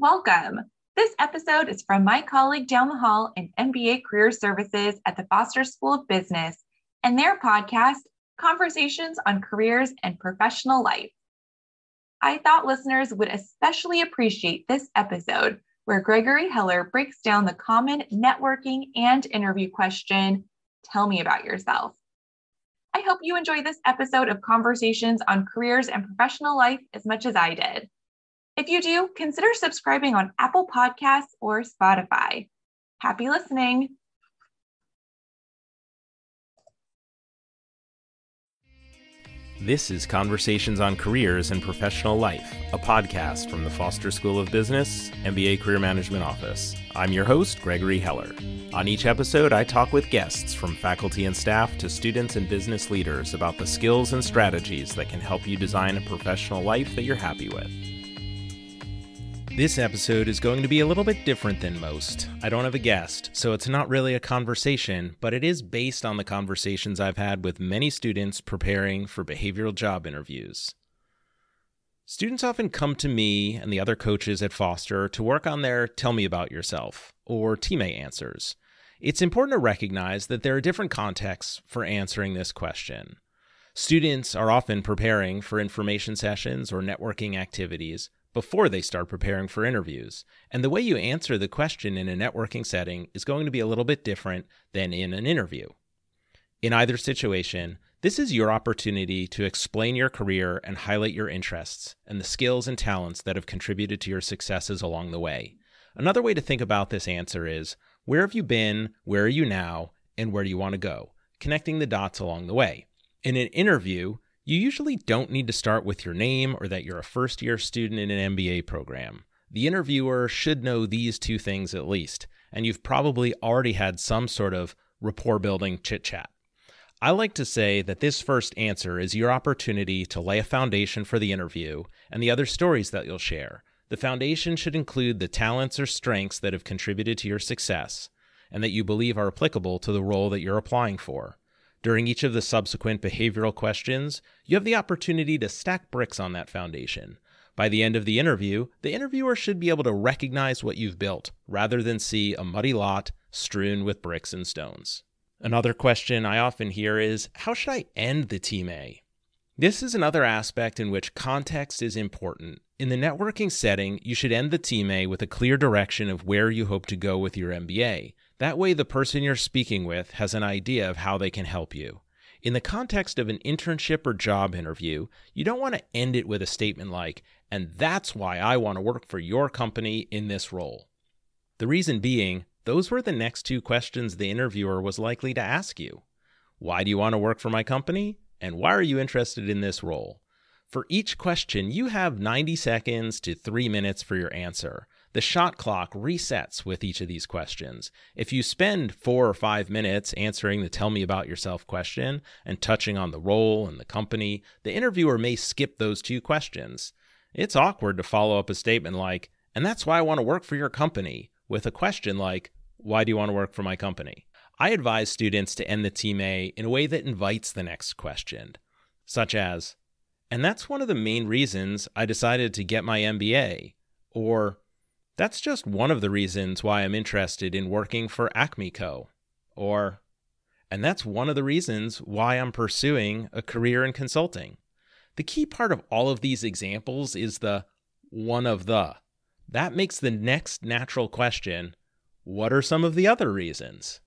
welcome. This episode is from my colleague down the hall in MBA Career Services at the Foster School of Business and their podcast, Conversations on Careers and Professional Life. I thought listeners would especially appreciate this episode where Gregory Heller breaks down the common networking and interview question Tell me about yourself. I hope you enjoy this episode of Conversations on Careers and Professional Life as much as I did. If you do, consider subscribing on Apple Podcasts or Spotify. Happy listening. This is Conversations on Careers and Professional Life, a podcast from the Foster School of Business, MBA Career Management Office. I'm your host, Gregory Heller. On each episode, I talk with guests from faculty and staff to students and business leaders about the skills and strategies that can help you design a professional life that you're happy with. This episode is going to be a little bit different than most. I don't have a guest, so it's not really a conversation, but it is based on the conversations I've had with many students preparing for behavioral job interviews. Students often come to me and the other coaches at Foster to work on their Tell Me About Yourself or teammate answers. It's important to recognize that there are different contexts for answering this question. Students are often preparing for information sessions or networking activities before they start preparing for interviews. And the way you answer the question in a networking setting is going to be a little bit different than in an interview. In either situation, this is your opportunity to explain your career and highlight your interests and the skills and talents that have contributed to your successes along the way. Another way to think about this answer is where have you been, where are you now, and where do you want to go? Connecting the dots along the way. In an interview, you usually don't need to start with your name or that you're a first year student in an MBA program. The interviewer should know these two things at least, and you've probably already had some sort of rapport building chit chat. I like to say that this first answer is your opportunity to lay a foundation for the interview and the other stories that you'll share. The foundation should include the talents or strengths that have contributed to your success and that you believe are applicable to the role that you're applying for. During each of the subsequent behavioral questions, you have the opportunity to stack bricks on that foundation. By the end of the interview, the interviewer should be able to recognize what you've built rather than see a muddy lot strewn with bricks and stones. Another question I often hear is How should I end the TMAY? This is another aspect in which context is important. In the networking setting, you should end the TMAY with a clear direction of where you hope to go with your MBA. That way, the person you're speaking with has an idea of how they can help you. In the context of an internship or job interview, you don't want to end it with a statement like, and that's why I want to work for your company in this role. The reason being, those were the next two questions the interviewer was likely to ask you. Why do you want to work for my company? And why are you interested in this role? For each question, you have 90 seconds to three minutes for your answer. The shot clock resets with each of these questions. If you spend four or five minutes answering the tell me about yourself question and touching on the role and the company, the interviewer may skip those two questions. It's awkward to follow up a statement like, and that's why I want to work for your company, with a question like, why do you want to work for my company? I advise students to end the TMAY in a way that invites the next question, such as, and that's one of the main reasons I decided to get my MBA, or that's just one of the reasons why I'm interested in working for Acme Co. Or, and that's one of the reasons why I'm pursuing a career in consulting. The key part of all of these examples is the one of the. That makes the next natural question what are some of the other reasons?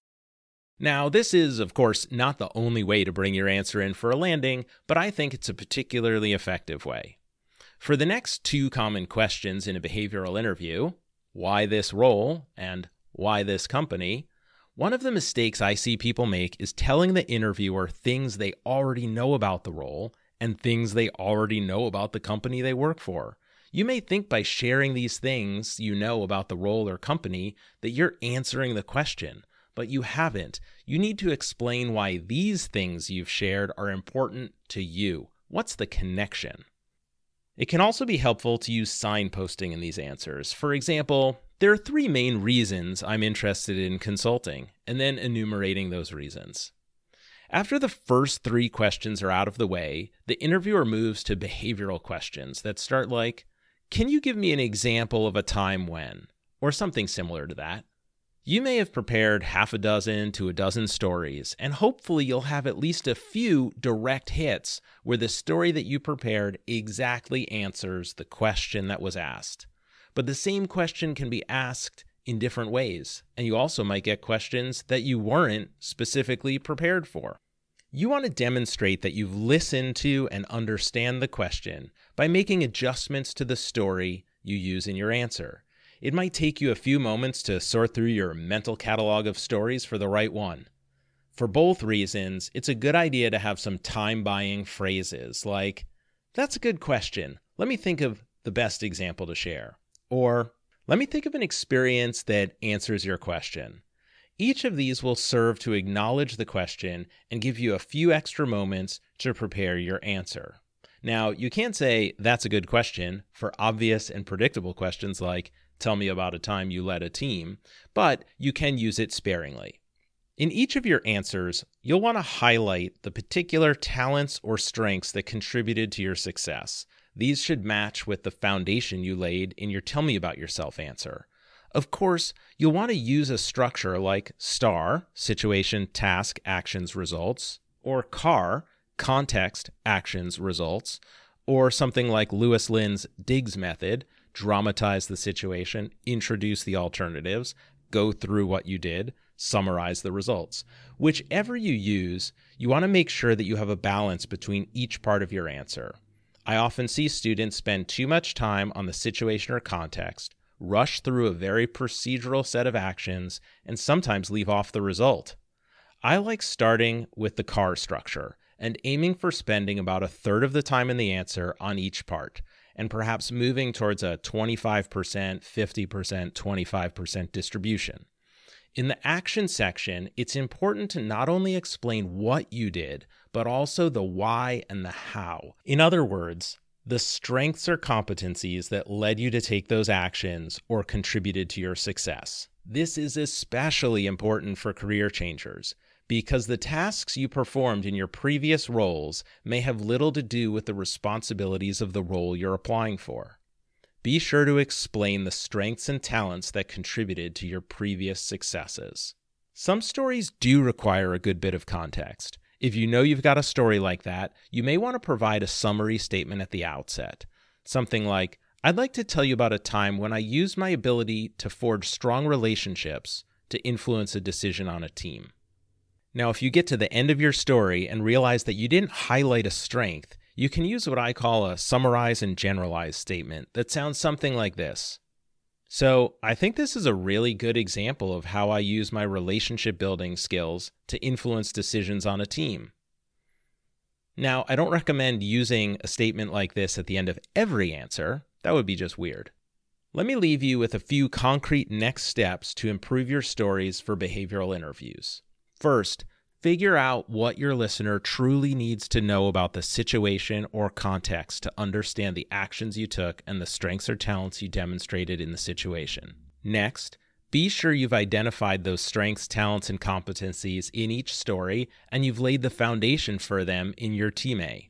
Now, this is, of course, not the only way to bring your answer in for a landing, but I think it's a particularly effective way. For the next two common questions in a behavioral interview, why this role and why this company, one of the mistakes I see people make is telling the interviewer things they already know about the role and things they already know about the company they work for. You may think by sharing these things you know about the role or company that you're answering the question, but you haven't. You need to explain why these things you've shared are important to you. What's the connection? It can also be helpful to use signposting in these answers. For example, there are three main reasons I'm interested in consulting, and then enumerating those reasons. After the first three questions are out of the way, the interviewer moves to behavioral questions that start like Can you give me an example of a time when, or something similar to that? You may have prepared half a dozen to a dozen stories, and hopefully you'll have at least a few direct hits where the story that you prepared exactly answers the question that was asked. But the same question can be asked in different ways, and you also might get questions that you weren't specifically prepared for. You want to demonstrate that you've listened to and understand the question by making adjustments to the story you use in your answer. It might take you a few moments to sort through your mental catalog of stories for the right one. For both reasons, it's a good idea to have some time buying phrases like, That's a good question. Let me think of the best example to share. Or, Let me think of an experience that answers your question. Each of these will serve to acknowledge the question and give you a few extra moments to prepare your answer. Now, you can't say, That's a good question for obvious and predictable questions like, tell me about a time you led a team, but you can use it sparingly. In each of your answers, you'll want to highlight the particular talents or strengths that contributed to your success. These should match with the foundation you laid in your Tell Me About Yourself answer. Of course, you'll want to use a structure like STAR, situation, task, actions, results, or CAR, context, actions, results, or something like Lewis Lin's DIGS method, dramatize the situation, introduce the alternatives, go through what you did, summarize the results. Whichever you use, you want to make sure that you have a balance between each part of your answer. I often see students spend too much time on the situation or context, rush through a very procedural set of actions, and sometimes leave off the result. I like starting with the CAR structure and aiming for spending about a third of the time in the answer on each part and perhaps moving towards a 25%, 50%, 25% distribution. In the action section, it's important to not only explain what you did, but also the why and the how. In other words, the strengths or competencies that led you to take those actions or contributed to your success. This is especially important for career changers because the tasks you performed in your previous roles may have little to do with the responsibilities of the role you're applying for. Be sure to explain the strengths and talents that contributed to your previous successes. Some stories do require a good bit of context. If you know you've got a story like that, you may want to provide a summary statement at the outset. Something like, I'd like to tell you about a time when I used my ability to forge strong relationships to influence a decision on a team. Now, if you get to the end of your story and realize that you didn't highlight a strength, you can use what I call a summarize and generalize statement that sounds something like this. So, I think this is a really good example of how I use my relationship building skills to influence decisions on a team. Now, I don't recommend using a statement like this at the end of every answer, that would be just weird. Let me leave you with a few concrete next steps to improve your stories for behavioral interviews. First, figure out what your listener truly needs to know about the situation or context to understand the actions you took and the strengths or talents you demonstrated in the situation. Next, be sure you've identified those strengths, talents, and competencies in each story and you've laid the foundation for them in your TMAY.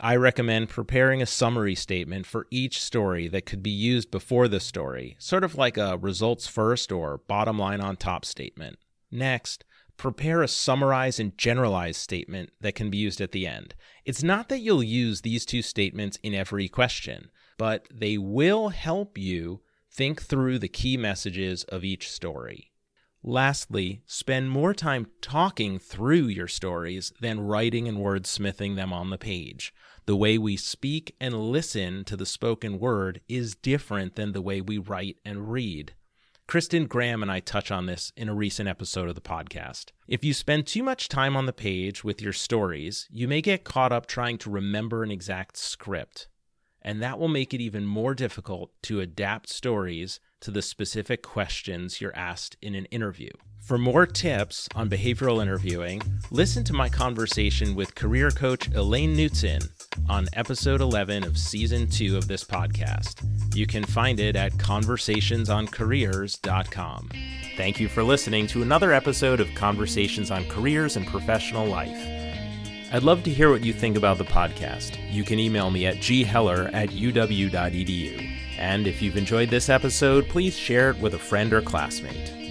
I recommend preparing a summary statement for each story that could be used before the story, sort of like a results first or bottom line on top statement. Next, prepare a summarize and generalize statement that can be used at the end. It's not that you'll use these two statements in every question, but they will help you think through the key messages of each story. Lastly, spend more time talking through your stories than writing and wordsmithing them on the page. The way we speak and listen to the spoken word is different than the way we write and read. Kristen Graham and I touch on this in a recent episode of the podcast. If you spend too much time on the page with your stories, you may get caught up trying to remember an exact script. And that will make it even more difficult to adapt stories to the specific questions you're asked in an interview. For more tips on behavioral interviewing, listen to my conversation with career coach Elaine Knutson on episode 11 of season 2 of this podcast. You can find it at conversationsoncareers.com. Thank you for listening to another episode of Conversations on Careers and Professional Life. I'd love to hear what you think about the podcast. You can email me at gheller at uw.edu. And if you've enjoyed this episode, please share it with a friend or classmate.